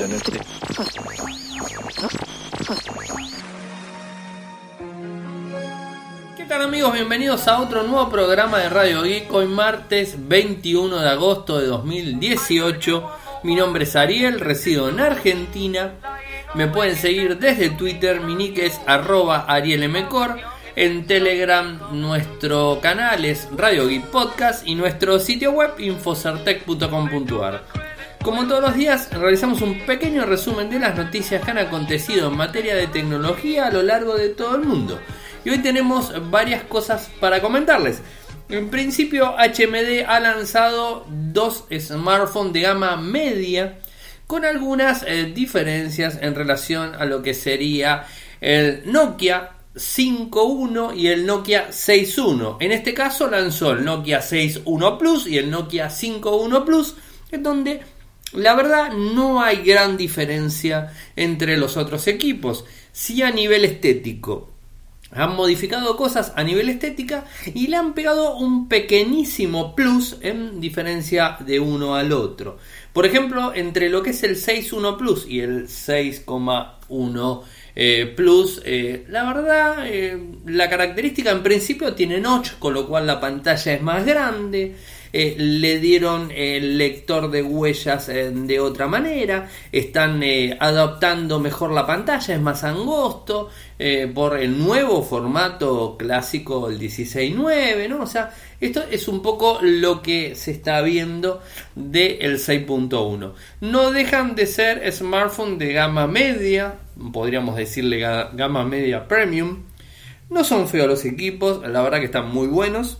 Tennessee. ¿Qué tal amigos? Bienvenidos a otro nuevo programa de Radio Geek. Hoy martes 21 de agosto de 2018. Mi nombre es Ariel, resido en Argentina. Me pueden seguir desde Twitter, mi nick es arroba arielmcor. En Telegram nuestro canal es Radio Geek Podcast y nuestro sitio web infocertec.com.ar. Como todos los días, realizamos un pequeño resumen de las noticias que han acontecido en materia de tecnología a lo largo de todo el mundo. Y hoy tenemos varias cosas para comentarles. En principio, HMD ha lanzado dos smartphones de gama media con algunas eh, diferencias en relación a lo que sería el Nokia 5.1 y el Nokia 6.1. En este caso lanzó el Nokia 6.1 Plus y el Nokia 5.1 Plus, en donde la verdad no hay gran diferencia entre los otros equipos. Sí a nivel estético. Han modificado cosas a nivel estética y le han pegado un pequeñísimo plus en diferencia de uno al otro. Por ejemplo, entre lo que es el 6.1 Plus y el 6.1 eh, Plus, eh, la verdad, eh, la característica en principio tiene notch, con lo cual la pantalla es más grande. Eh, le dieron el lector de huellas eh, de otra manera, están eh, adaptando mejor la pantalla, es más angosto por el nuevo formato clásico, el 16.9, ¿no? O sea, esto es un poco lo que se está viendo del 6.1. No dejan de ser smartphones de gama media, podríamos decirle gama media premium. No son feos los equipos, la verdad que están muy buenos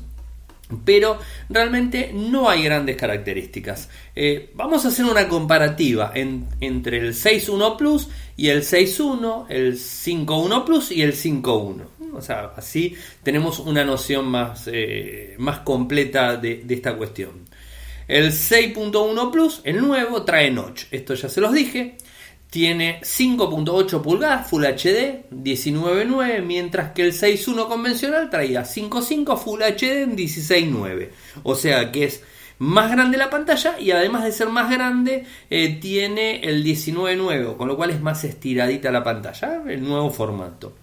pero realmente no hay grandes características. Eh, vamos a hacer una comparativa entre el 6.1 Plus y el 6.1, el 5.1 Plus y el 5.1. O sea, así tenemos una noción más, eh, más completa de, esta cuestión. El 6.1 Plus, el nuevo, trae notch. Esto ya se los dije. Tiene 5.8 pulgadas Full HD 19.9, mientras que el 6.1 convencional traía 5.5 Full HD en 16.9. O sea que es más grande la pantalla y además de ser más grande eh, tiene el 19.9, con lo cual es más estiradita la pantalla, el nuevo formato.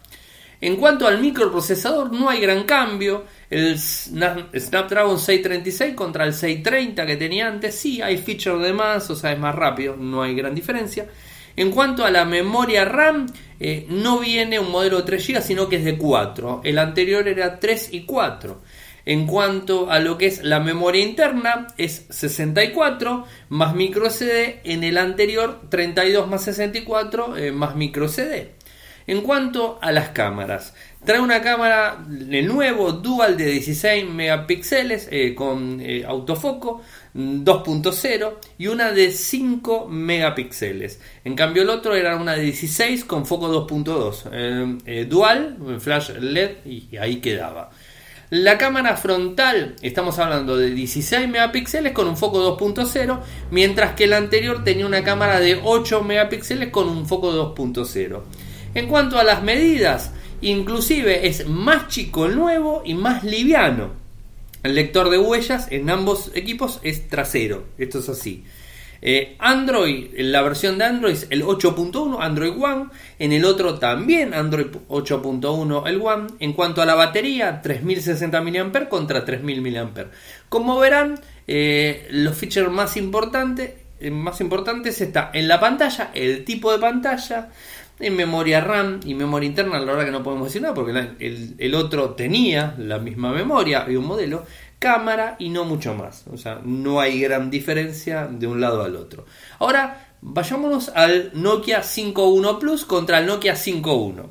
En cuanto al microprocesador no hay gran cambio, el Snapdragon 636 contra el 630 que tenía antes, sí hay feature de más, o sea es más rápido, no hay gran diferencia. En cuanto a la memoria RAM, eh, no viene un modelo de 3 GB, sino que es de 4. El anterior era 3 y 4. En cuanto a lo que es la memoria interna, es 64 más micro SD. En el anterior, 32 más 64 eh, más micro SD. En cuanto a las cámaras, trae una cámara de nuevo dual de 16 megapíxeles eh, con autofoco, 2.0 y una de 5 megapíxeles. En cambio el otro era una de 16 con foco 2.2. Eh, eh, dual, flash LED y ahí quedaba. La cámara frontal, estamos hablando de 16 megapíxeles con un foco 2.0, mientras que el anterior tenía una cámara de 8 megapíxeles con un foco 2.0. En cuanto a las medidas, inclusive es más chico el nuevo y más liviano. El lector de huellas en ambos equipos es trasero. Esto es así. Eh, Android, la versión de Android es el 8.1, Android One. En el otro también Android 8.1, el One. En cuanto a la batería, 3060 mAh contra 3000 mAh. Como verán, eh, los features más importantes, eh, más importantes está en la pantalla, el tipo de pantalla, en memoria RAM y memoria interna, la verdad que no podemos decir nada porque el, otro tenía la misma memoria y un modelo, cámara y no mucho más. O sea, no hay gran diferencia de un lado al otro. Ahora, vayámonos al Nokia 5.1 Plus contra el Nokia 5.1.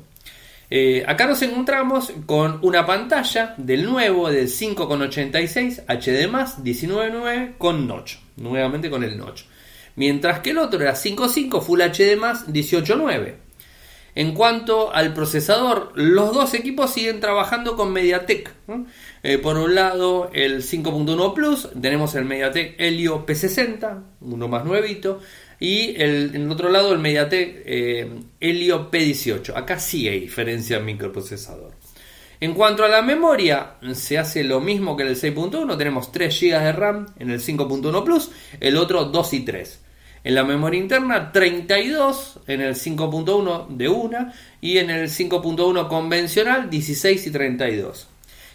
Eh, acá nos encontramos con una pantalla del nuevo del 5.86 HD 19.9 con notch, nuevamente con el notch. Mientras que el otro era 5.5 Full HD 18.9. En cuanto al procesador, los dos equipos siguen trabajando con MediaTek. Eh, por un lado, el 5.1 Plus, tenemos el MediaTek Helio P60, uno más nuevito, y el, en el otro lado el MediaTek eh, Helio P18. Acá sí hay diferencia en microprocesador. En cuanto a la memoria, se hace lo mismo que en el 6.1, tenemos 3 GB de RAM en el 5.1 Plus, el otro 2 y 3. En la memoria interna 32 en el 5.1 de una y en el 5.1 convencional 16 y 32.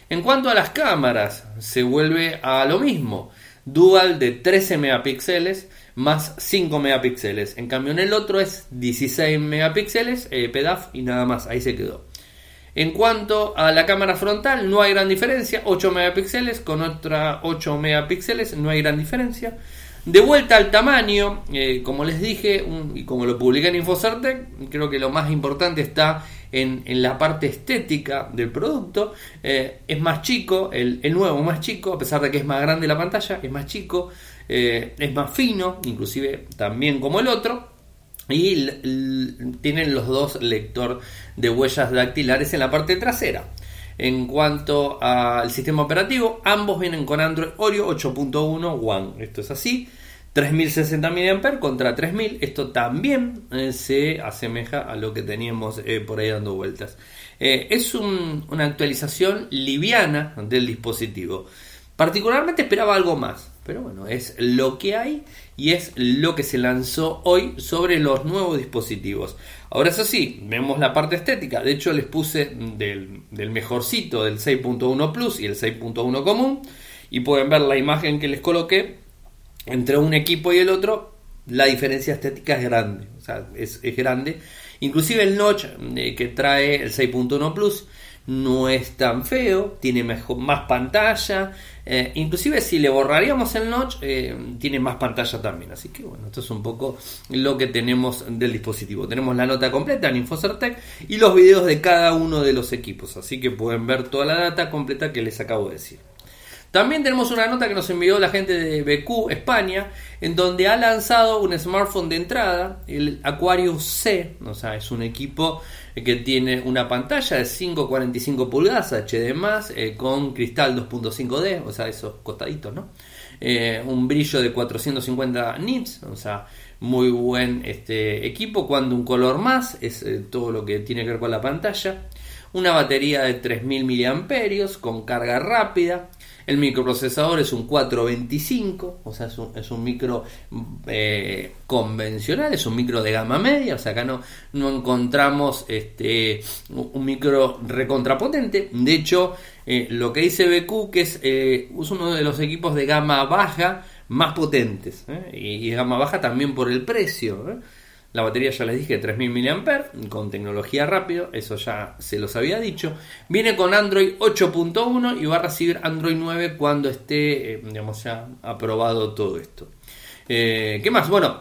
En cuanto a las cámaras, se vuelve a lo mismo. Dual de 13 megapíxeles más 5 megapíxeles. En cambio en el otro es 16 megapíxeles, eh, PEDAF y nada más, ahí se quedó. En cuanto a la cámara frontal, no hay gran diferencia, 8 megapíxeles con otra 8 megapíxeles, no hay gran diferencia. De vuelta al tamaño, eh, como les dije y como lo publiqué en Infocertec, creo que lo más importante está en, la parte estética del producto. Eh, es más chico, el, el, nuevo más chico, a pesar de que es más grande la pantalla, es más chico, eh, es más fino, inclusive también como el otro. Y tienen los dos lector de huellas dactilares en la parte trasera. En cuanto al sistema operativo, ambos vienen con Android Oreo 8.1 One. Esto es así. 3060 mAh contra 3000. Esto también eh, se asemeja a lo que teníamos eh, por ahí dando vueltas. Eh, es una actualización liviana del dispositivo. Particularmente esperaba algo más. Pero bueno, es lo que hay y es lo que se lanzó hoy sobre los nuevos dispositivos. Ahora eso sí, vemos la parte estética. De hecho les puse del, mejorcito del 6.1 Plus y el 6.1 común. Y pueden ver la imagen que les coloqué entre un equipo y el otro. La diferencia estética es grande. O sea, es, es grande. Inclusive el notch eh, que trae el 6.1 Plus no es tan feo, tiene mejor, más pantalla, eh, inclusive si le borraríamos el notch, eh, tiene más pantalla también. Así que bueno, esto es un poco lo que tenemos del dispositivo. Tenemos la nota completa en Infocertec y los videos de cada uno de los equipos, así que pueden ver toda la data completa que les acabo de decir. También tenemos una nota que nos envió la gente de BQ España, en donde ha lanzado un smartphone de entrada, el Aquarius C, o sea, es un equipo que tiene una pantalla de 5.45 pulgadas HD+, eh, con cristal 2.5D, o sea, esos costaditos, ¿no? Eh, un brillo de 450 nits, o sea, muy buen este equipo. Cuando un color más, es eh, todo lo que tiene que ver con la pantalla. Una batería de 3000 mAh con carga rápida. El microprocesador es un 425, o sea, es un, micro eh, convencional, es un micro de gama media, o sea, acá no, no encontramos este, un micro recontrapotente. De hecho, eh, lo que dice BQ, que es, eh, es uno de los equipos de gama baja más potentes, y, y, gama baja también por el precio. La batería ya les dije 3000 mAh con tecnología rápido, eso ya se los había dicho. Viene con Android 8.1 y va a recibir Android 9 cuando esté, eh, digamos, ya aprobado todo esto. Eh, ¿Qué más? Bueno,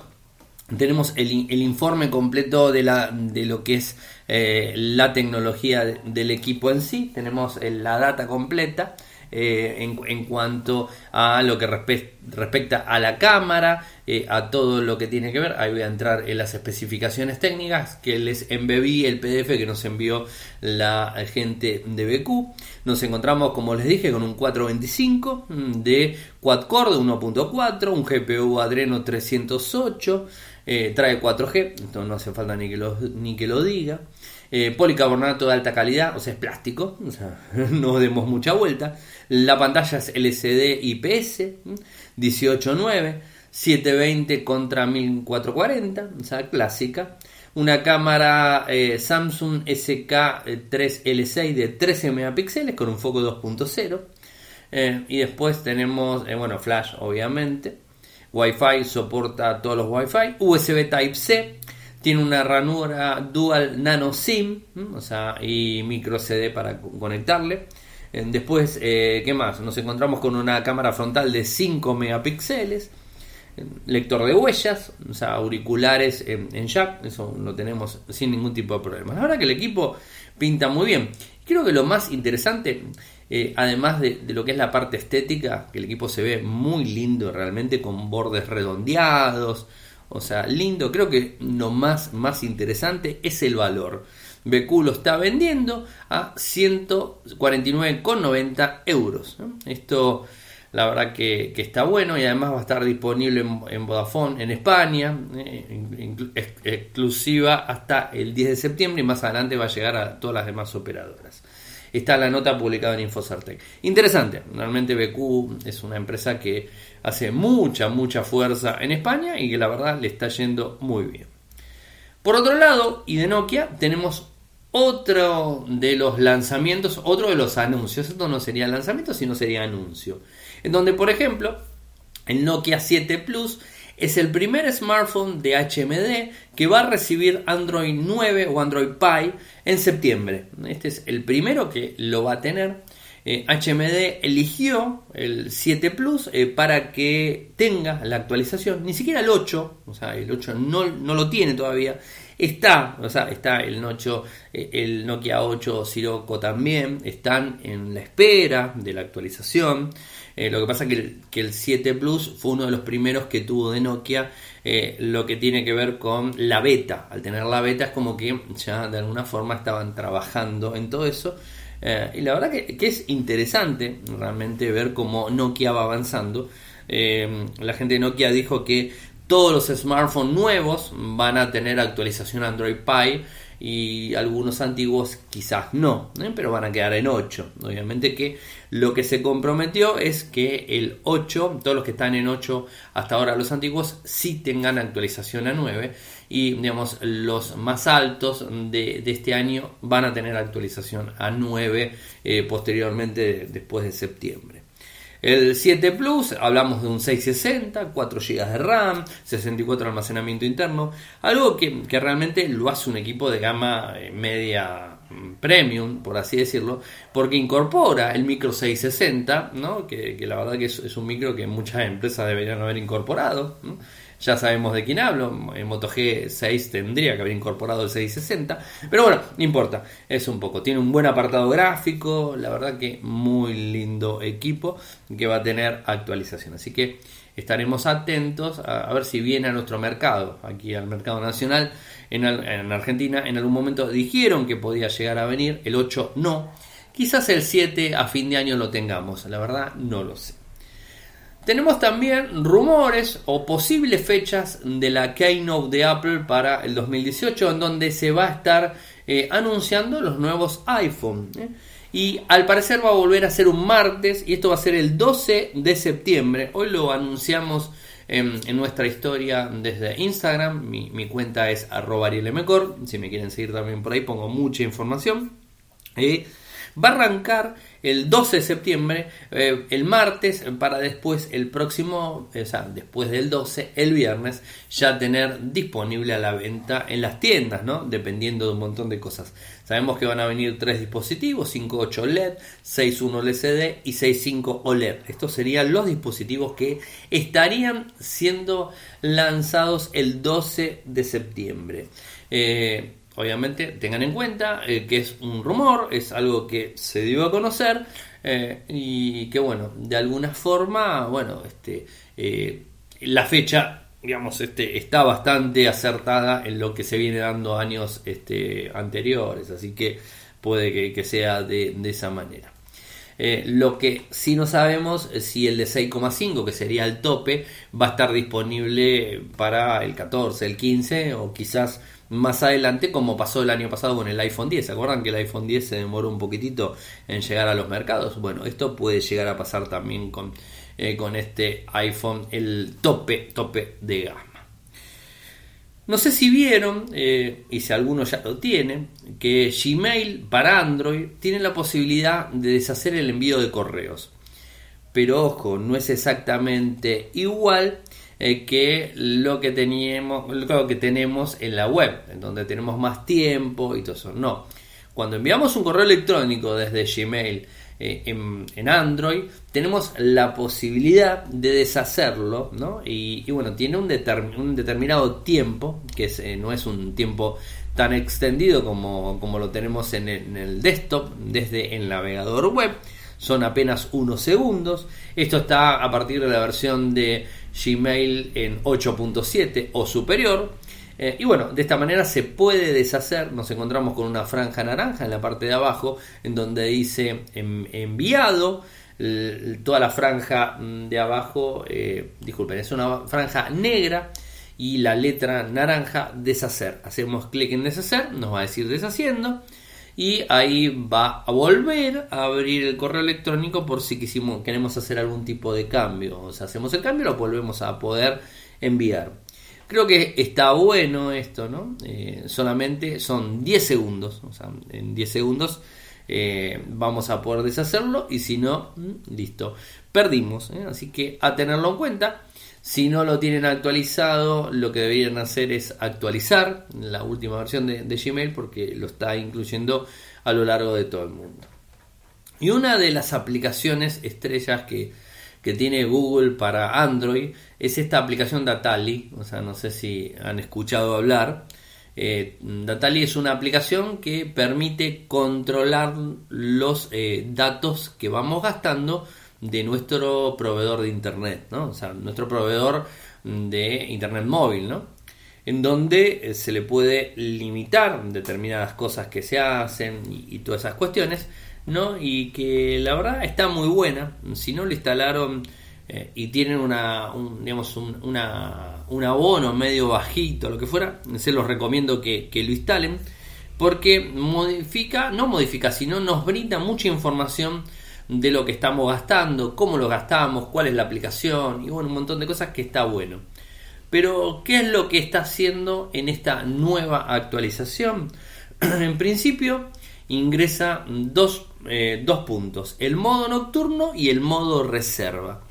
tenemos el, informe completo de, la, de lo que es eh, la tecnología del equipo en sí. Tenemos la data completa. Eh, en, cuanto a lo que respecta a la cámara, eh, a todo lo que tiene que ver. Ahí voy a entrar en las especificaciones técnicas que les embebí el PDF que nos envió la gente de BQ. Nos encontramos, como les dije, con un 425 de quad-core de 1.4, un GPU Adreno 308. Eh, trae 4G, entonces no hace falta ni que lo, ni que lo diga. Policarbonato de alta calidad, o sea, es plástico, no demos mucha vuelta. La pantalla es LCD IPS 18.9, 720 contra 1440, o sea, clásica. Una cámara eh, Samsung SK3L6 de 13 megapíxeles con un foco 2.0. Eh, y después tenemos, eh, bueno, flash obviamente. Wi-Fi soporta todos los Wi-Fi. USB Type-C. Tiene una ranura dual nano SIM, o sea, y micro CD para conectarle. Después, eh, ¿qué más? Nos encontramos con una cámara frontal de 5 megapíxeles, lector de huellas, o sea, auriculares en, jack, eso lo tenemos sin ningún tipo de problema. La verdad que el equipo pinta muy bien. Creo que lo más interesante, eh, además de, lo que es la parte estética, que el equipo se ve muy lindo realmente, con bordes redondeados, o sea, lindo, creo que lo más, más interesante es el valor. BQ lo está vendiendo a 149,90 euros. Esto la verdad que, está bueno y además va a estar disponible en, Vodafone en España, eh, exclusiva hasta el 10 de septiembre y más adelante va a llegar a todas las demás operadoras. está la nota publicada en Infocertec. Interesante, realmente BQ es una empresa que hace mucha, mucha fuerza en España y que la verdad le está yendo muy bien. Por otro lado, y de Nokia, tenemos otro de los lanzamientos, otro de los anuncios. Esto no sería lanzamiento, sino sería anuncio. En donde, por ejemplo, el Nokia 7 Plus es el primer smartphone de HMD que va a recibir Android 9 o Android Pie en septiembre. Este es el primero que lo va a tener. HMD eh, eligió el 7 Plus eh, para que tenga la actualización, ni siquiera el 8, o sea, el 8 no, no lo tiene todavía, Está, o sea, está el, 8, eh, el Nokia 8 Sirocco también, están en la espera de la actualización. Lo que pasa es que el, que el 7 Plus fue uno de los primeros que tuvo de Nokia lo que tiene que ver con la beta. Al tener la beta es como que ya de alguna forma estaban trabajando en todo eso. Y la verdad que, que, es interesante realmente ver cómo Nokia va avanzando. la gente de Nokia dijo que todos los smartphones nuevos van a tener actualización Android Pie y algunos antiguos quizás no, ¿eh? pero van a quedar en 8. Obviamente que lo que se comprometió es que el 8, todos los que están en 8 hasta ahora los antiguos, sí tengan actualización a 9 y digamos los más altos de, este año van a tener actualización a 9 eh, posteriormente después de septiembre. El 7 Plus, hablamos de un 660, 4 GB de RAM, 64 de almacenamiento interno, algo que, realmente lo hace un equipo de gama eh, media mm, premium, por así decirlo, porque incorpora el micro 660, ¿no? que, la verdad que es, un micro que muchas empresas deberían haber incorporado. Ya sabemos de quién hablo. En Moto G6 tendría que haber incorporado el 660. Pero bueno, no importa. Es un poco. Tiene un buen apartado gráfico. La verdad que muy lindo equipo que va a tener actualización. Así que estaremos atentos a, ver si viene a nuestro mercado, aquí al mercado nacional en, en Argentina. En algún momento dijeron que podía llegar a venir. El 8 no. Quizás el 7 a fin de año lo tengamos. La verdad no lo sé. Tenemos también rumores o posibles fechas de la Keynote de Apple para el 2018 en donde se va a estar eh, anunciando los nuevos iPhone. ¿eh? Y al parecer va a volver a ser un martes y esto va a ser el 12 de septiembre. Hoy lo anunciamos en, nuestra historia desde Instagram. Mi, cuenta es arroba Si me quieren seguir también por ahí pongo mucha información. Eh, Va a arrancar el 12 de septiembre, eh, el martes, para después, el próximo, o sea, después del 12, el viernes, ya tener disponible a la venta en las tiendas, ¿no? Dependiendo de un montón de cosas. Sabemos que van a venir tres dispositivos, 5.8 LED, 6.1 LCD y 6.5 OLED. Estos serían los dispositivos que estarían siendo lanzados el 12 de septiembre. Eh, obviamente tengan en cuenta eh, que es un rumor, es algo que se dio a conocer eh, y que bueno, de alguna forma, bueno, este, eh, la fecha, digamos, este, está bastante acertada en lo que se viene dando años este, anteriores, así que puede que, sea de, de, esa manera. lo que sí no sabemos es si el de 6,5, que sería el tope, va a estar disponible para el 14, el 15 o quizás más adelante, como pasó el año pasado con el iPhone 10. ¿Se acuerdan que el iPhone 10 se demoró un poquitito en llegar a los mercados? Bueno, esto puede llegar a pasar también con, eh, con este iPhone, el tope, tope de gama. No sé si vieron, eh, y si alguno ya lo tiene, que Gmail para Android tiene la posibilidad de deshacer el envío de correos. Pero ojo, no es exactamente igual eh, que lo que teníamos, lo que tenemos en la web, en donde tenemos más tiempo y todo eso. No. Cuando enviamos un correo electrónico desde Gmail eh, en, Android, tenemos la posibilidad de deshacerlo, ¿no? Y, bueno, tiene un, un, determinado tiempo, que eh, no es un tiempo tan extendido como, como lo tenemos en el, en el desktop desde el navegador web son apenas unos segundos. Esto está a partir de la versión de Gmail en 8.7 o superior. Eh, y bueno, de esta manera se puede deshacer. Nos encontramos con una franja naranja en la parte de abajo, en donde dice enviado. toda la franja mm, de abajo, eh, disculpen, es una franja negra y la letra naranja deshacer. Hacemos clic en deshacer, nos va a decir deshaciendo. Y ahí va a volver a abrir el correo electrónico por si quisimos, queremos hacer algún tipo de cambio. O sea, hacemos el cambio lo volvemos a poder enviar. Creo que está bueno esto, ¿no? Eh, solamente son 10 segundos, o sea, en 10 segundos eh, vamos a poder deshacerlo y si no, mm, listo, perdimos. ¿eh? Así que a tenerlo en cuenta. Si no lo tienen actualizado, lo que deberían hacer es actualizar la última versión de, Gmail porque lo está incluyendo a lo largo de todo el mundo. Y una de las aplicaciones estrellas que, tiene Google para Android es esta aplicación Datali. O sea, no sé si han escuchado hablar. Eh, Datali es una aplicación que permite controlar los eh, datos que vamos gastando de nuestro proveedor de internet, ¿no? O sea, nuestro proveedor de internet móvil, ¿no? En donde eh, se le puede limitar determinadas cosas que se hacen y, todas esas cuestiones, ¿no? Y que la verdad está muy buena. Si no lo instalaron eh, y tienen una, un, digamos, un, un abono medio bajito, lo que fuera, se los recomiendo que, que lo instalen porque modifica, no modifica, sino nos brinda mucha información de lo que estamos gastando, cómo lo gastamos, cuál es la aplicación y bueno, un montón de cosas que está bueno. Pero, ¿qué es lo que está haciendo en esta nueva actualización? en principio, ingresa dos, eh, dos puntos, el modo nocturno y el modo reserva.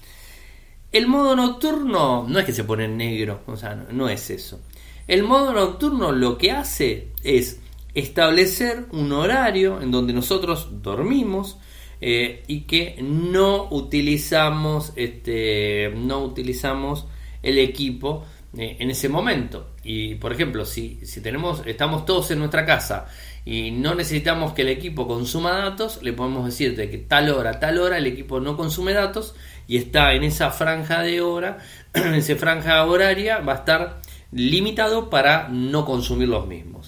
El modo nocturno no es que se pone en negro, o sea, no es eso. El modo nocturno lo que hace es establecer un horario en donde nosotros dormimos, eh, y que no utilizamos, este, no utilizamos el equipo eh, en ese momento. Y por ejemplo, si, si tenemos, estamos todos en nuestra casa y no necesitamos que el equipo consuma datos, le podemos decir de que tal hora, tal hora el equipo no consume datos y está en esa franja de hora, en esa franja horaria va a estar limitado para no consumir los mismos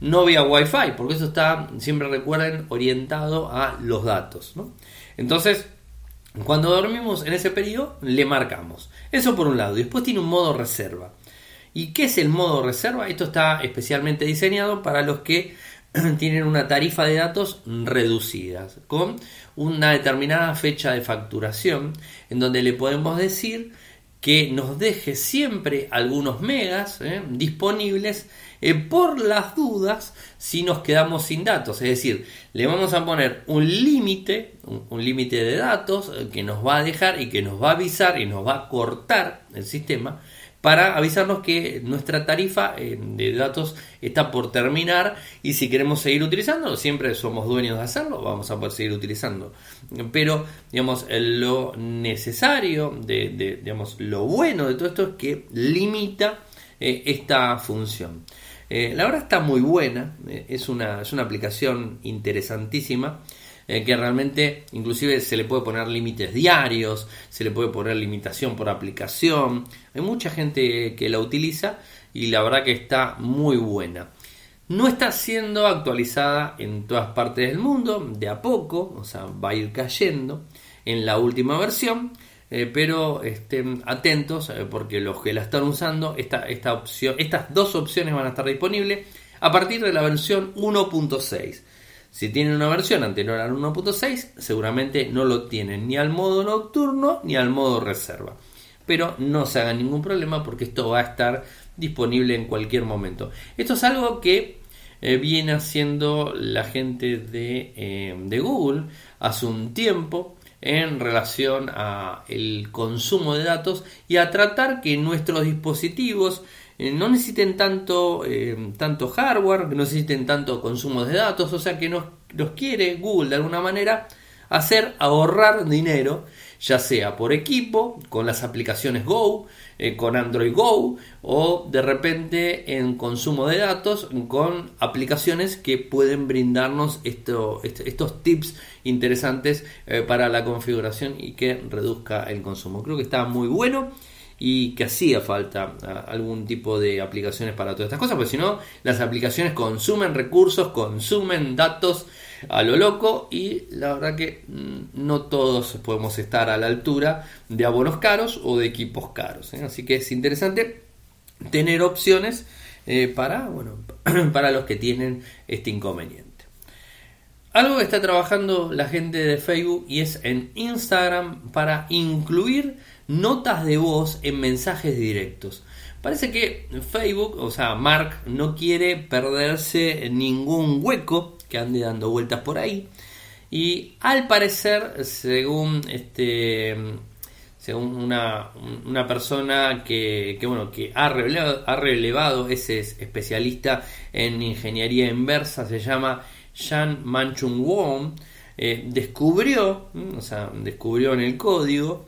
no vía Wi-Fi, porque eso está, siempre recuerden, orientado a los datos. Entonces, cuando dormimos en ese periodo, le marcamos. Eso por un lado. Después tiene un modo reserva. ¿Y qué es el modo reserva? Esto está especialmente diseñado para los que tienen una tarifa de datos reducida, con una determinada fecha de facturación, en donde le podemos decir que nos deje siempre algunos megas ¿eh? disponibles eh, por las dudas si nos quedamos sin datos. Es decir, le vamos a poner un límite, un, límite de datos eh, que nos va a dejar y que nos va a avisar y nos va a cortar el sistema para avisarnos que nuestra tarifa eh, de datos está por terminar y si queremos seguir utilizando, siempre somos dueños de hacerlo, vamos a poder seguir utilizando. Pero, digamos, lo necesario, de, digamos, lo bueno de todo esto es que limita esta función. Eh, la verdad está muy buena, eh, es, una, es una aplicación interesantísima. Eh, que realmente inclusive se le puede poner límites diarios, se le puede poner limitación por aplicación. Hay mucha gente que la utiliza y la verdad que está muy buena. No está siendo actualizada en todas partes del mundo, de a poco, o sea, va a ir cayendo en la última versión. Eh, pero estén atentos eh, porque los que la están usando, esta, esta opción, estas dos opciones van a estar disponibles a partir de la versión 1.6. Si tienen una versión anterior al 1.6, seguramente no lo tienen ni al modo nocturno ni al modo reserva. Pero no se hagan ningún problema porque esto va a estar disponible en cualquier momento. Esto es algo que eh, viene haciendo la gente de, de Google hace un tiempo en relación a el consumo de datos y a tratar que nuestros dispositivos eh, no necesiten tanto, eh, tanto hardware, no necesiten tanto consumo de datos, o sea que nos, nos quiere Google de alguna manera hacer ahorrar dinero ya sea por equipo, con las aplicaciones Go, eh, con Android Go, o de repente en consumo de datos con aplicaciones que pueden brindarnos esto, estos tips interesantes eh, para la configuración y que reduzca el consumo. Creo que está muy bueno y que hacía falta algún tipo de aplicaciones para todas estas cosas, porque si no, las aplicaciones consumen recursos, consumen datos a lo loco y la verdad que mm, no todos podemos estar a la altura de abonos caros o de equipos caros. ¿eh? Así que es interesante tener opciones eh, para, bueno, para los que tienen este inconveniente. algo que está trabajando la gente de Facebook y es en Instagram para incluir notas de voz en mensajes directos. Parece que Facebook, o sea, Mark, no quiere perderse ningún hueco que ande dando vueltas por ahí. Y al parecer, según este según una, persona que, bueno, que ha relevado, ha relevado, ese especialista en ingeniería inversa, se llama Jan Manchung Wong, eh, descubrió, o sea, descubrió en el código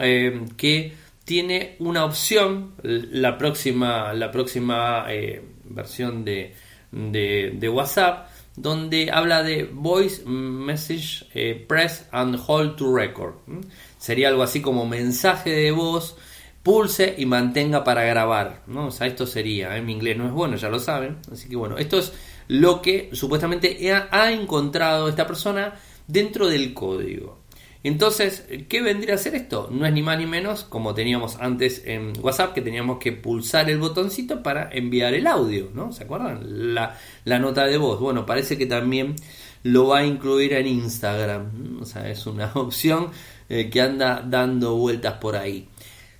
eh, que tiene una opción, la próxima, la próxima eh, versión de, de, WhatsApp, donde habla de Voice Message Press and Hold to Record. Sería algo así como mensaje de voz, pulse y mantenga para grabar. ¿no? O sea, esto sería, en mi inglés no es bueno, ya lo saben. Así que bueno, esto es lo que supuestamente ha encontrado esta persona dentro del código. Entonces, ¿qué vendría a ser esto? No es ni más ni menos como teníamos antes en WhatsApp, que teníamos que pulsar el botoncito para enviar el audio, ¿no? ¿Se acuerdan? La, nota de voz. Bueno, parece que también lo va a incluir en Instagram. O sea, es una opción eh, que anda dando vueltas por ahí.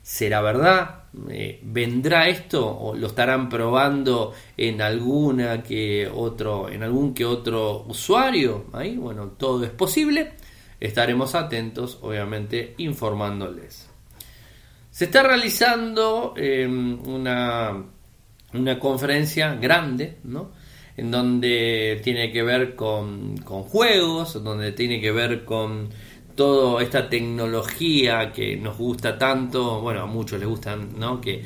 ¿Será verdad? Eh, ¿Vendrá esto o lo estarán probando en alguna que otro, en algún que otro usuario? Ahí, bueno, todo es posible. Estaremos atentos, obviamente, informándoles. Se está realizando em, una, una conferencia grande, ¿no? En donde tiene que ver con, con juegos, donde tiene que ver con toda esta tecnología que nos gusta tanto, bueno, a muchos les gustan, ¿no? Que,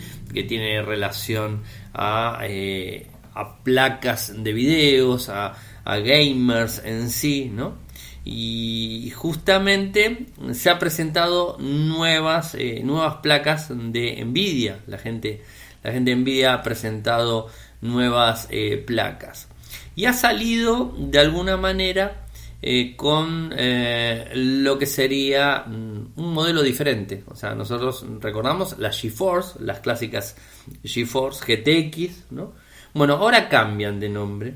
tiene relación a, eh, a, placas de videos, a, gamers en sí, ¿no? Y justamente se ha presentado nuevas, eh, nuevas placas de Nvidia. La gente, la gente de Nvidia ha presentado nuevas eh, placas. Y ha salido de alguna manera eh, con lo que sería mm, un modelo diferente. O sea, nosotros recordamos las GeForce, las clásicas GeForce GTX, ¿no? Bueno, ahora cambian de nombre.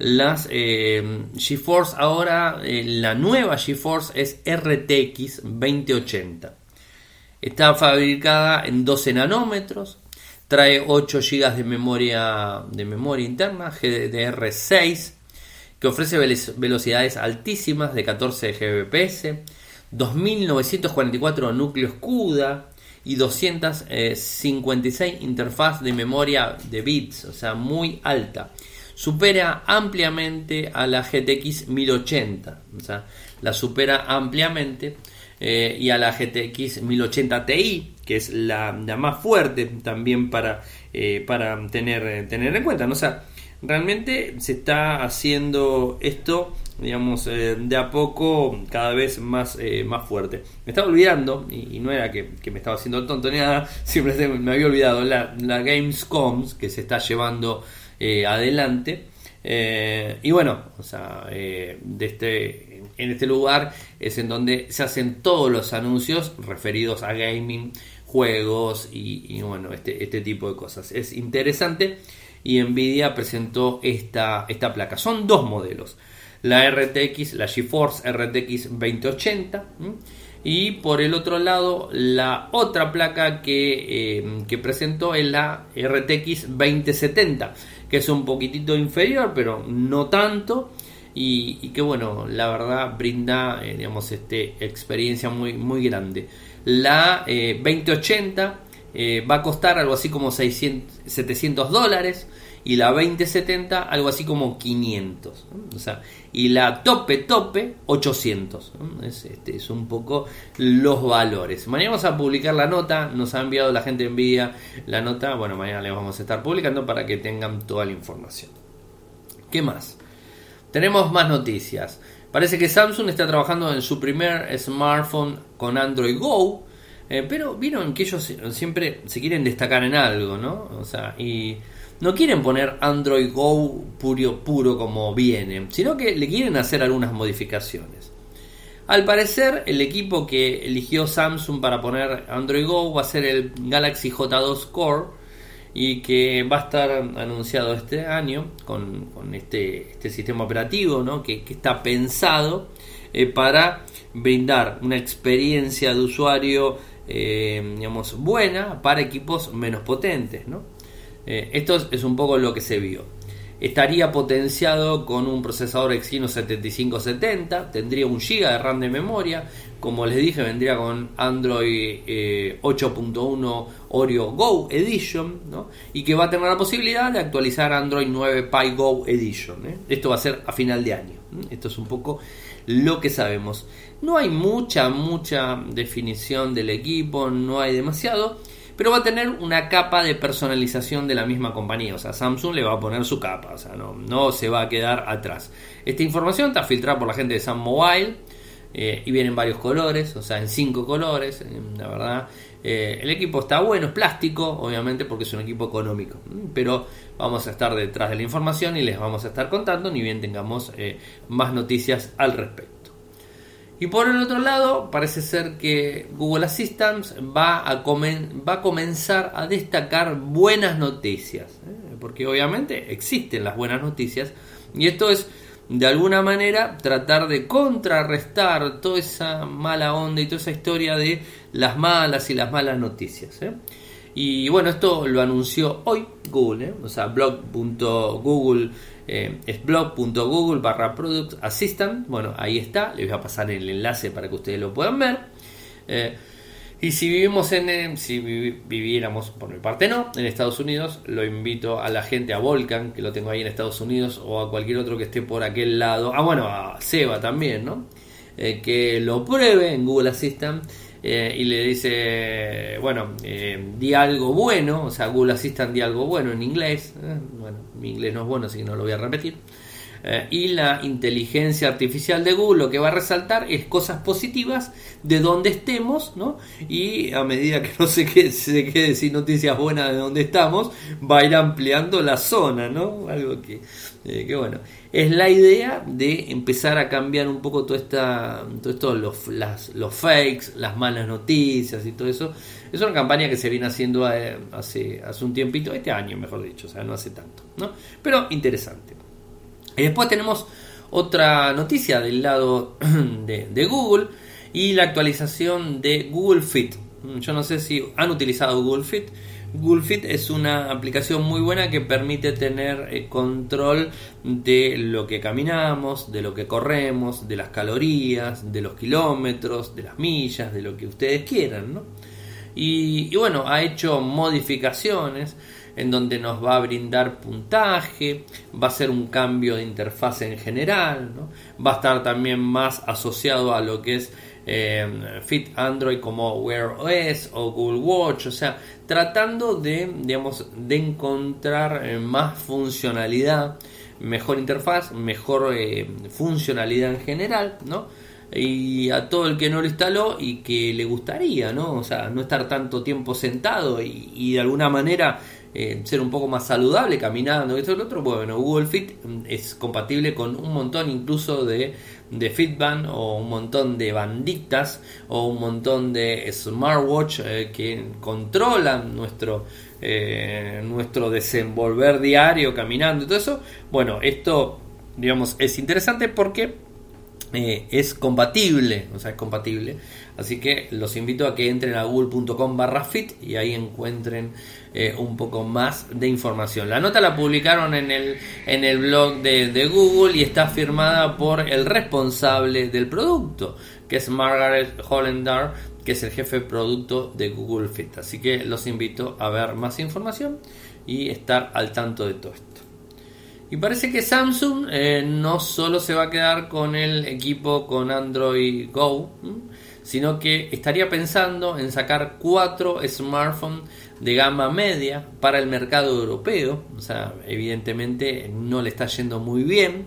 Las eh, GeForce ahora, la nueva GeForce es RTX 2080. Está fabricada en 12 nanómetros, trae 8 GB de memoria, de memoria interna, GDDR6, que ofrece velocidades altísimas de 14 Gbps, 2944 núcleos CUDA y 256 interfaz de memoria de bits, o sea, muy alta. Supera ampliamente a la GTX 1080, o sea, la supera ampliamente eh, y a la GTX 1080 Ti, que es la, más fuerte también para, eh, para tener, tener en cuenta. O sea, realmente se está haciendo esto digamos eh, de a poco cada vez más eh, más fuerte me estaba olvidando y, no era que, me estaba haciendo tonto ni nada simplemente me había olvidado la, la Gamescom que se está llevando eh, adelante. Y bueno o sea de este en este lugar es en donde se hacen todos los anuncios referidos a gaming juegos y, bueno este, este tipo de cosas. Es interesante y Nvidia presentó esta, esta placa. Son dos modelos, la RTX, la GeForce RTX 2080 y por el otro lado la otra placa que, eh, que presentó es la RTX 2070 que es un poquitito inferior pero no tanto. Y, que bueno la verdad brinda eh, digamos este experiencia muy muy grande. La 2080 eh, eh, va a costar algo así como 600, 700 dólares y la 2070 algo así como 500 o sea, y la tope tope 800 es, este, es un poco los valores. Mañana vamos a publicar la nota nos ha enviado la gente de Nvidia la nota bueno mañana le vamos a estar publicando para que tengan toda la información. ¿qué más? tenemos más noticias. Parece que Samsung está trabajando en su primer smartphone con Android Go eh, pero vieron que ellos siempre se quieren destacar en algo, ¿no? O sea, y no quieren poner Android Go puro, puro como viene, sino que le quieren hacer algunas modificaciones. Al parecer, el equipo que eligió Samsung para poner Android Go va a ser el Galaxy J2 Core, y que va a estar anunciado este año con, este, este, sistema operativo ¿no? que, está pensado eh, para brindar una experiencia de usuario eh, digamos, buena para equipos menos potentes. ¿no? Eh, esto es un poco lo que se vio. Estaría potenciado con un procesador Exynos 7570, tendría un GB de RAM de memoria, como les dije vendría con Android 8.1 eh, Oreo Go Edition, y que va a tener la posibilidad de actualizar Android 9 Pie Go Edition. ¿eh? Esto va a ser a final de año. Esto es un poco lo que sabemos. No hay mucha, mucha definición del equipo, no hay demasiado pero va a tener una capa de personalización de la misma compañía. O sea, Samsung le va a poner su capa, o sea, no, se va a quedar atrás. Esta información está filtrada por la gente de Sam Mobile eh, y viene en varios colores, o sea, en cinco colores. Eh, la verdad, eh, el equipo está bueno, es plástico, obviamente, porque es un equipo económico. Pero vamos a estar detrás de la información y les vamos a estar contando, ni bien tengamos más noticias al respecto. Y por el otro lado, parece ser que Google Assistant va a, comenzar a destacar buenas noticias, ¿eh? porque obviamente existen las buenas noticias, y esto es de alguna manera tratar de contrarrestar toda esa mala onda y toda esa historia de las malas y las malas noticias. ¿eh? Y bueno, esto lo anunció hoy Google, ¿eh? o sea, blog.google eh, es blog.google barra product assistant. Bueno, ahí está. Les voy a pasar el enlace para que ustedes lo puedan ver. Eh, y si vivimos en, eh, si viviéramos, por mi parte no, en Estados Unidos, lo invito a la gente, a Volcan, que lo tengo ahí en Estados Unidos, o a cualquier otro que esté por aquel lado. Ah, bueno, a Seba también, ¿no? que lo pruebe en Google Assistant eh, y le dice, bueno, eh, di algo bueno, o sea, Google Assistant di algo bueno en inglés, eh, bueno, mi inglés no es bueno, así que no lo voy a repetir. y la inteligencia artificial de Google lo que va a resaltar es cosas positivas de donde estemos, ¿no? Y a medida que no se quede, se quede sin noticias buenas de donde estamos, va a ir ampliando la zona, ¿no? Algo que, que bueno es la idea de empezar a cambiar un poco toda esta, todo esto, los, los fakes, las malas noticias y todo eso. Es una campaña que se viene haciendo eh, hace, hace un tiempito, este año mejor dicho, o sea, no hace tanto, ¿no? Pero interesante. Y después tenemos otra noticia del lado de, de Google y la actualización de Google Fit. Yo no sé si han utilizado Google Fit. Google Fit es una aplicación muy buena que permite tener eh, control de lo que caminamos, de lo que corremos, de las calorías, de los kilómetros, de las millas, de lo que ustedes quieran, ¿no? Y, bueno, ha hecho modificaciones en donde nos va a brindar puntaje, va a ser un cambio de interfaz en general, va a estar también más asociado a lo que es eh, Fit Android como Wear OS o Google Watch, o sea, tratando de, digamos, de encontrar eh, más funcionalidad, mejor interfaz, mejor eh, funcionalidad en general, ¿no? Y a todo el que no lo instaló y que le gustaría, ¿no? O sea, no estar tanto tiempo sentado y, y de alguna manera eh, ser un poco más saludable caminando, esto y lo otro. Bueno, Google Fit mm, es compatible con un montón incluso de, de Fitband o un montón de banditas o un montón de smartwatch eh, que controlan nuestro, eh, nuestro desenvolver diario caminando y todo eso. Bueno, esto digamos es interesante porque es compatible, o sea, es compatible. Así que los invito a que entren a google.com barra fit y ahí encuentren eh, un poco más de información. La nota la publicaron en el, en el blog de, Google y está firmada por el responsable del producto, que es Margaret Hollendar, que es el jefe de producto de Google Fit. Así que los invito a ver más información y estar al tanto de todo esto. Y parece que Samsung eh, no solo se va a quedar con el equipo con Android Go, sino que estaría pensando en sacar cuatro smartphones de gama media para el mercado europeo. O sea, evidentemente no le está yendo muy bien.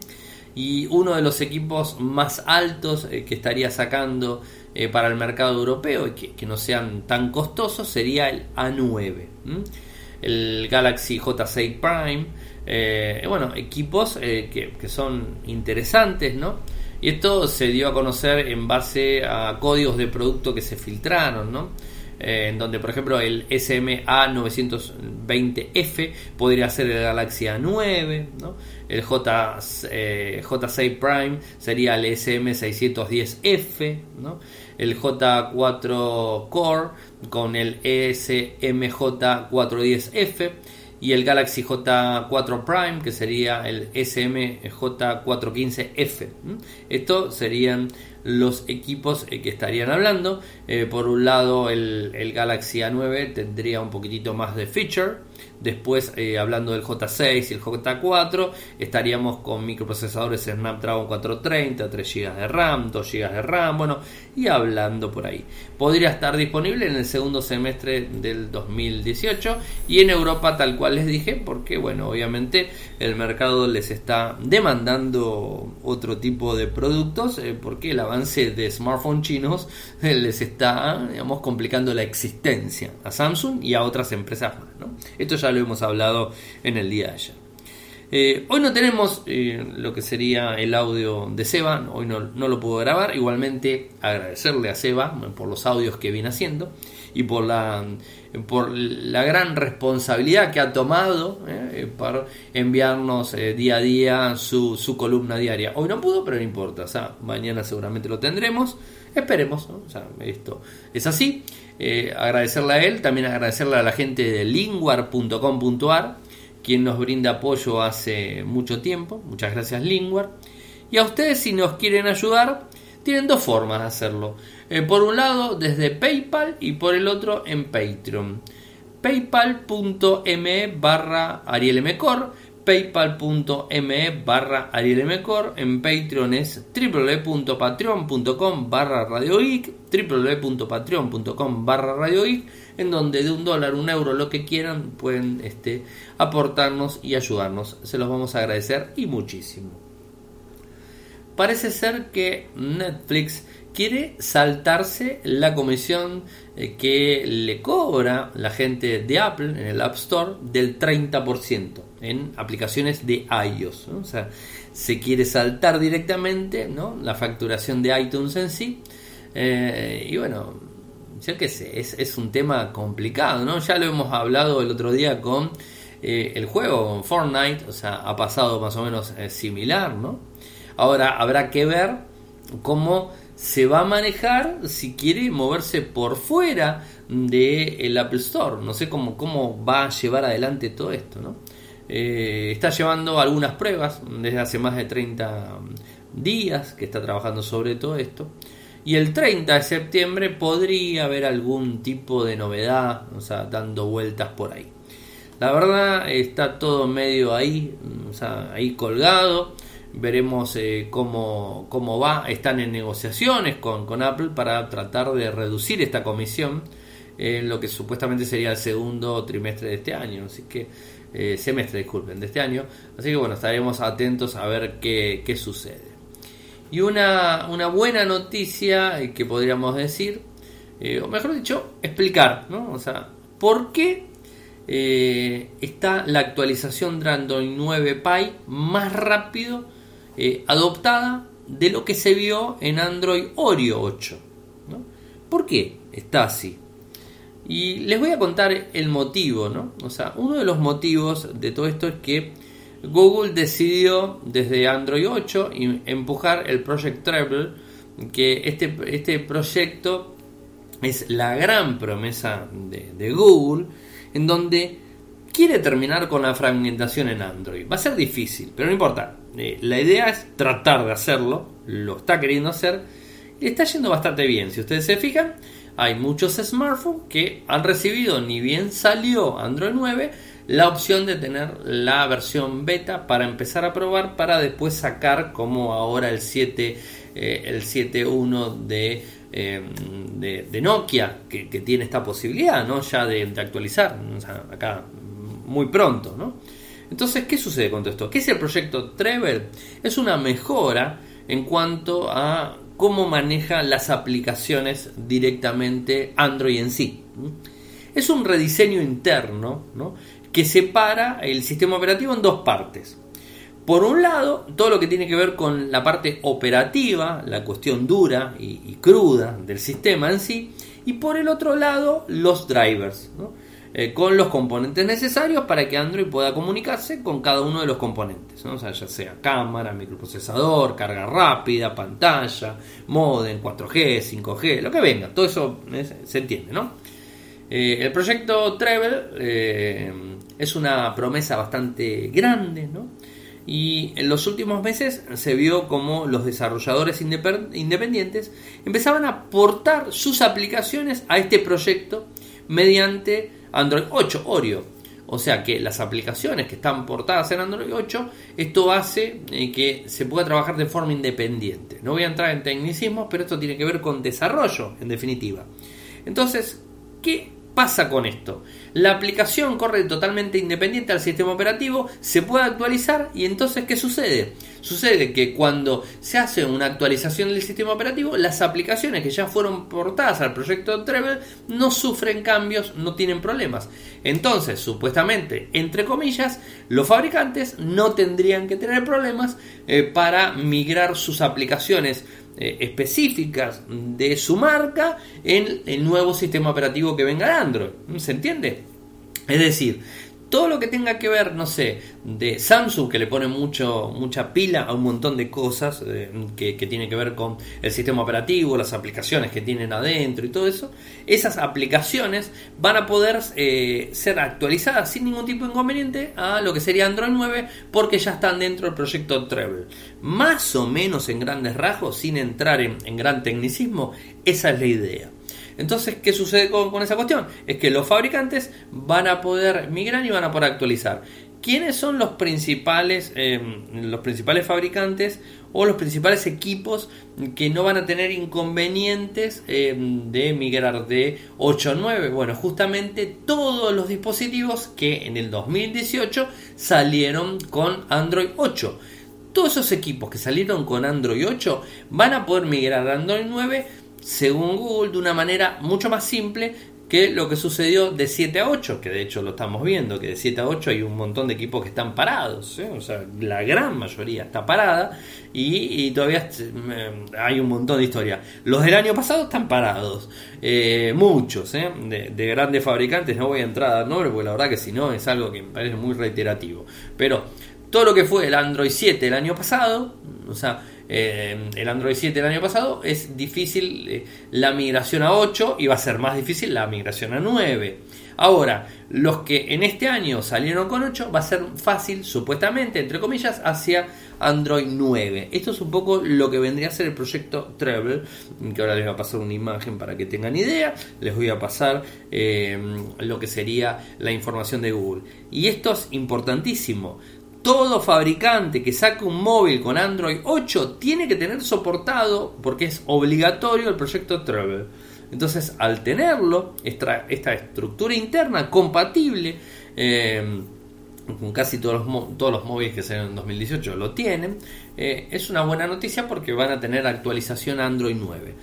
Y uno de los equipos más altos eh, que estaría sacando eh, para el mercado europeo y que, no sean tan costosos sería el A9, el Galaxy J6 Prime. Eh, bueno, equipos que, que, son interesantes, ¿no? Y esto se dio a conocer en base a códigos de producto que se filtraron, ¿no? eh, en donde por ejemplo el SMA 920F podría ser el Galaxy A9, el J, eh, J6 Prime sería el SM610F, el J4 Core con el SMJ410F y el Galaxy J4 Prime que sería el SMJ415F. Estos serían los equipos eh, que estarían hablando. Eh, por un lado, el, el, Galaxy A9 tendría un poquitito más de feature. Después, eh, hablando del J6 y el J4, estaríamos con microprocesadores Snapdragon 430, 3 GB de RAM, 2 GB de RAM, bueno, y hablando por ahí. Podría estar disponible en el segundo semestre del 2018 y en Europa tal cual les dije, porque bueno, obviamente el mercado les está demandando otro tipo de productos, eh, porque el avance de smartphones chinos eh, les está, digamos, complicando la existencia a Samsung y a otras empresas más. ¿No? Esto ya lo hemos hablado en el día de ayer. Eh, hoy no tenemos eh, lo que sería el audio de Seba, hoy no, lo puedo grabar. Igualmente agradecerle a Seba por los audios que viene haciendo y por la, por la gran responsabilidad que ha tomado eh, para enviarnos día a día su, su, columna diaria. Hoy no pudo, pero no importa. Mañana seguramente lo tendremos. Esperemos, esto es así. Agradecerle a él, también agradecerle a la gente de linguar.com.ar quien nos brinda apoyo hace mucho tiempo. Muchas gracias, Lingwar. Y a ustedes, si nos quieren ayudar, tienen dos formas de hacerlo. Eh, por un lado, desde PayPal y por el otro en Patreon. PayPal.me barra arielmcor paypal.me barra arielmcor en Patreon es www.patreon.com barra radiogeek www.patreon.com barra radiogeek en donde de un dólar, un euro, lo que quieran pueden este, aportarnos y ayudarnos. Se los vamos a agradecer y muchísimo. Parece ser que Netflix quiere saltarse la comisión eh, que le cobra la gente de Apple en el App Store del 30% en aplicaciones de iOS. O sea, se quiere saltar directamente ¿no? la facturación de iTunes en sí. Eh, y bueno, yo qué sé, es, un tema complicado, ¿no? Ya lo hemos hablado el otro día con eh, el juego, Fortnite, o sea, ha pasado más o menos similar, ¿no? Ahora habrá que ver cómo se va a manejar si quiere moverse por fuera del Apple Store. No sé cómo, cómo va a llevar adelante todo esto. ¿no? Eh, está llevando algunas pruebas desde hace más de 30 días que está trabajando sobre todo esto. Y el 30 de septiembre podría haber algún tipo de novedad, o sea, dando vueltas por ahí. La verdad está todo medio ahí, o sea, ahí colgado veremos eh, cómo, cómo, va. Están en negociaciones con, con, Apple para tratar de reducir esta comisión en lo que supuestamente sería el segundo trimestre de este año. Así que, eh, semestre, disculpen, de este año. Así que bueno, estaremos atentos a ver qué, qué sucede. Y una, una, buena noticia eh, que podríamos decir, o mejor dicho, explicar, ¿no? O sea, ¿por qué está la actualización de Android 9 Pie más rápido eh, adoptada de lo que se vio en Android Oreo 8. ¿Por qué está así? Y les voy a contar el motivo, ¿no? O sea, uno de los motivos de todo esto es que Google decidió desde Android 8 empujar el Project Treble, que este, este proyecto es la gran promesa de, Google, en donde quiere terminar con la fragmentación en Android. Va a ser difícil, pero no importa. Eh, la idea es tratar de hacerlo, lo está queriendo hacer y está yendo bastante bien. Si ustedes se fijan, hay muchos smartphones que han recibido, ni bien salió Android 9, la opción de tener la versión beta para empezar a probar para después sacar como ahora el 7 eh, el 7.1 de, eh, de, de, Nokia que, tiene esta posibilidad ¿no? ya de, actualizar acá muy pronto ¿no? Entonces, ¿qué sucede con todo esto? ¿Qué es el proyecto Trevor? Es una mejora en cuanto a cómo maneja las aplicaciones directamente Android en sí. Es un rediseño interno que separa el sistema operativo en dos partes. Por un lado, todo lo que tiene que ver con la parte operativa, la cuestión dura y, cruda del sistema en sí, y por el otro lado los drivers, eh, con los componentes necesarios para que Android pueda comunicarse con cada uno de los componentes, ya sea cámara, microprocesador, carga rápida, pantalla, modem, 4G, 5G, lo que venga, todo eso se entiende, ¿no? Eh, el proyecto Treble eh, es una promesa bastante grande, ¿no? Y en los últimos meses se vio como los desarrolladores independientes empezaban a portar sus aplicaciones a este proyecto mediante Android 8, Oreo. O sea que las aplicaciones que están portadas en Android 8, esto hace eh, que se pueda trabajar de forma independiente. No voy a entrar en tecnicismos, pero esto tiene que ver con desarrollo, en definitiva. Entonces, ¿qué pasa con esto? La aplicación corre totalmente independiente al sistema operativo, se puede actualizar y entonces ¿qué sucede? Sucede que cuando se hace una actualización del sistema operativo, las aplicaciones que ya fueron portadas al proyecto Treble no sufren cambios, no tienen problemas. Entonces, supuestamente, entre comillas, los fabricantes no tendrían que tener problemas eh, para migrar sus aplicaciones eh, específicas de su marca en el nuevo sistema operativo que venga de Android. ¿Se entiende? Es decir, todo lo que tenga que ver, no sé, de Samsung, que le pone mucho, mucha pila a un montón de cosas eh, que, tiene que ver con el sistema operativo, las aplicaciones que tienen adentro y todo eso, esas aplicaciones van a poder eh, ser actualizadas sin ningún tipo de inconveniente a lo que sería Android 9 porque ya están dentro del proyecto Treble. Más o menos en grandes rasgos, sin entrar en gran tecnicismo, esa es la idea. Entonces, ¿qué sucede con, esa cuestión? Es que los fabricantes van a poder migrar y van a poder actualizar. ¿Quiénes son los principales, eh, los principales fabricantes o los principales equipos que no van a tener inconvenientes eh, de migrar de 8 a 9? Bueno, justamente todos los dispositivos que en el 2018 salieron con Android 8. Todos esos equipos que salieron con Android 8 van a poder migrar a Android 9 según Google, de una manera mucho más simple que lo que sucedió de 7 a 8, que de hecho lo estamos viendo, que de 7 a 8 hay un montón de equipos que están parados, ¿eh? o sea, la gran mayoría está parada y, todavía eh, hay un montón de historia. Los del año pasado están parados, eh, muchos, de, de, grandes fabricantes, no voy a entrar a dar nombre porque la verdad que si no es algo que me parece muy reiterativo, pero todo lo que fue el Android 7 el año pasado, o sea, eh, el Android 7 el año pasado, es difícil eh, la migración a 8 y va a ser más difícil la migración a 9. Ahora, los que en este año salieron con 8 va a ser fácil, supuestamente, entre comillas, hacia Android 9. Esto es un poco lo que vendría a ser el proyecto Treble, que ahora les voy a pasar una imagen para que tengan idea. Les voy a pasar eh, lo que sería la información de Google. Y esto es importantísimo todo fabricante que saque un móvil con Android 8 tiene que tener soportado, porque es obligatorio el proyecto Travel. Entonces, al tenerlo, esta, estructura interna compatible, eh, con casi todos los, todos los móviles que salen en 2018 lo tienen, eh, es una buena noticia porque van a tener actualización Android 9.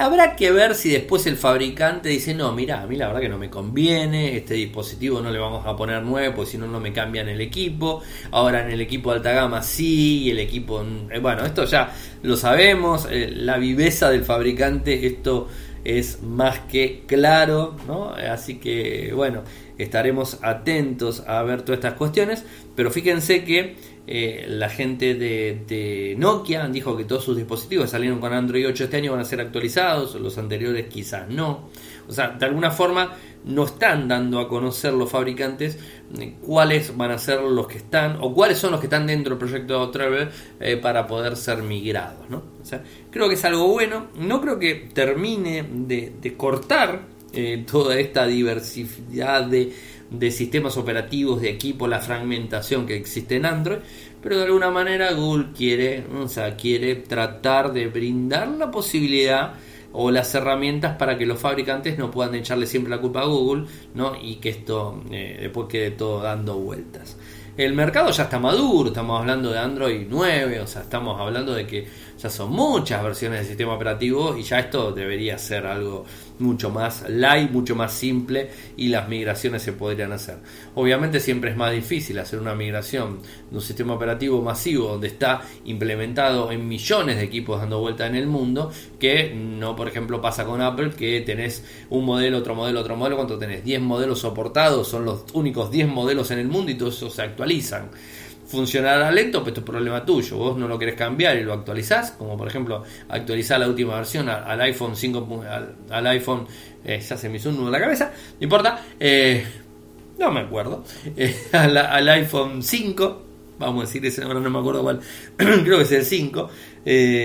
Habrá que ver si después el fabricante dice, no, mira, a mí la verdad que no me conviene, este dispositivo no le vamos a poner nueve, porque si no, no me cambian el equipo. Ahora en el equipo de alta gama sí, y el equipo... Eh, bueno, esto ya lo sabemos, eh, la viveza del fabricante, esto es más que claro, ¿no? Así que, bueno, estaremos atentos a ver todas estas cuestiones, pero fíjense que eh, la gente de, Nokia dijo que todos sus dispositivos salieron con Android 8 este año van a ser actualizados, los anteriores quizás no. O sea, de alguna forma no están dando a conocer los fabricantes eh, cuáles van a ser los que están o cuáles son los que están dentro del proyecto Travel eh, para poder ser migrados. ¿no? O sea, creo que es algo bueno. No creo que termine de, cortar toda esta diversidad de de sistemas operativos, de equipo, la fragmentación que existe en Android, pero de alguna manera Google quiere, o sea, quiere tratar de brindar la posibilidad o las herramientas para que los fabricantes no puedan echarle siempre la culpa a Google, ¿no? Y que esto eh, después quede todo dando vueltas. El mercado ya está maduro, estamos hablando de Android 9, o sea, estamos hablando de que ya son muchas versiones del sistema operativo y ya esto debería ser algo mucho más light, mucho más simple y las migraciones se podrían hacer. Obviamente siempre es más difícil hacer una migración de un sistema operativo masivo donde está implementado en millones de equipos dando vuelta en el mundo que no, por ejemplo, pasa con Apple que tenés un modelo, otro modelo, otro modelo, cuando tenés 10 modelos soportados, son los únicos 10 modelos en el mundo y todo eso se actualizan funcionará lento, pues esto es problema tuyo. Vos no lo querés cambiar y lo actualizás, como por ejemplo actualizar la última versión al, iPhone 5, al, iPhone, eh, ya se me hizo un nudo en la cabeza, no importa, eh, no me acuerdo, eh, al, iPhone 5, vamos a decir ese, ahora no me acuerdo cuál, creo que es el 5,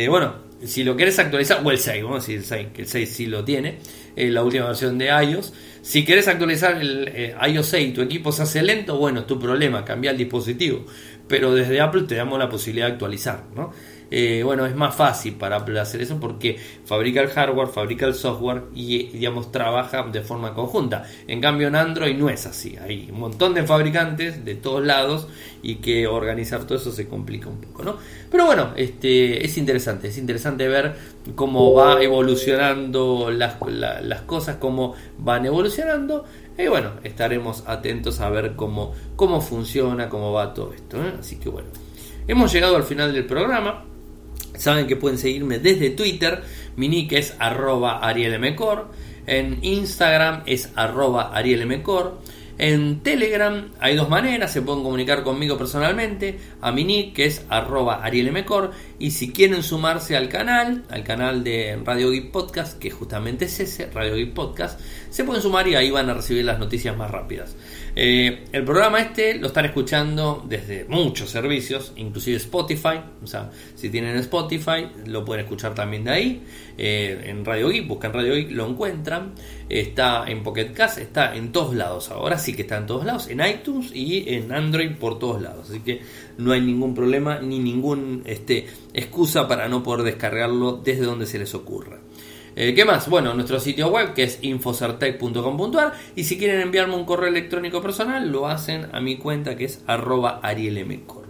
bueno, si lo querés actualizar, o el 6, vamos a decir el 6, que el 6 sí lo tiene, la última versión de iOS. Si querés actualizar el iOS 6 y tu equipo se hace lento, bueno, es tu problema, cambia el dispositivo pero desde Apple te damos la posibilidad de actualizar, ¿no? Eh, bueno, es más fácil para hacer eso porque fabrica el hardware, fabrica el software y, digamos, trabaja de forma conjunta. En cambio, en Android no es así. Hay un montón de fabricantes de todos lados y que organizar todo eso se complica un poco, ¿no? Pero bueno, este, es interesante, es interesante ver cómo va evolucionando las, las cosas, cómo van evolucionando y bueno, estaremos atentos a ver cómo, cómo funciona, cómo va todo esto. ¿eh? Así que bueno, hemos llegado al final del programa. Saben que pueden seguirme desde Twitter. Mi nick es arroba arielmcor. En Instagram es arroba arielmcor. En Telegram hay dos maneras, se pueden comunicar conmigo personalmente, a mi nick que es arroba arielmcor y si quieren sumarse al canal, al canal de Radio Geek Podcast, que justamente es ese, Radio Geek Podcast, se pueden sumar y ahí van a recibir las noticias más rápidas. Eh, el programa este lo están escuchando desde muchos servicios, inclusive Spotify. O sea, si tienen Spotify, lo pueden escuchar también de ahí. Eh, en Radio Geek, buscan Radio Geek, lo encuentran. Está en Pocket Cast, está en todos lados. Ahora sí que está en todos lados, en iTunes y en Android por todos lados. Así que no hay ningún problema ni ningún este, excusa para no poder descargarlo desde donde se les ocurra. Eh, ¿Qué más? Bueno, nuestro sitio web que es infocertec.com.ar y si quieren enviarme un correo electrónico personal lo hacen a mi cuenta que es arroba arielmcor.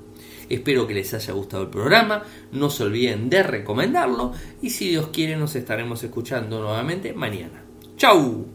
Espero que les haya gustado el programa, no se olviden de recomendarlo y si Dios quiere nos estaremos escuchando nuevamente mañana. ¡Chao!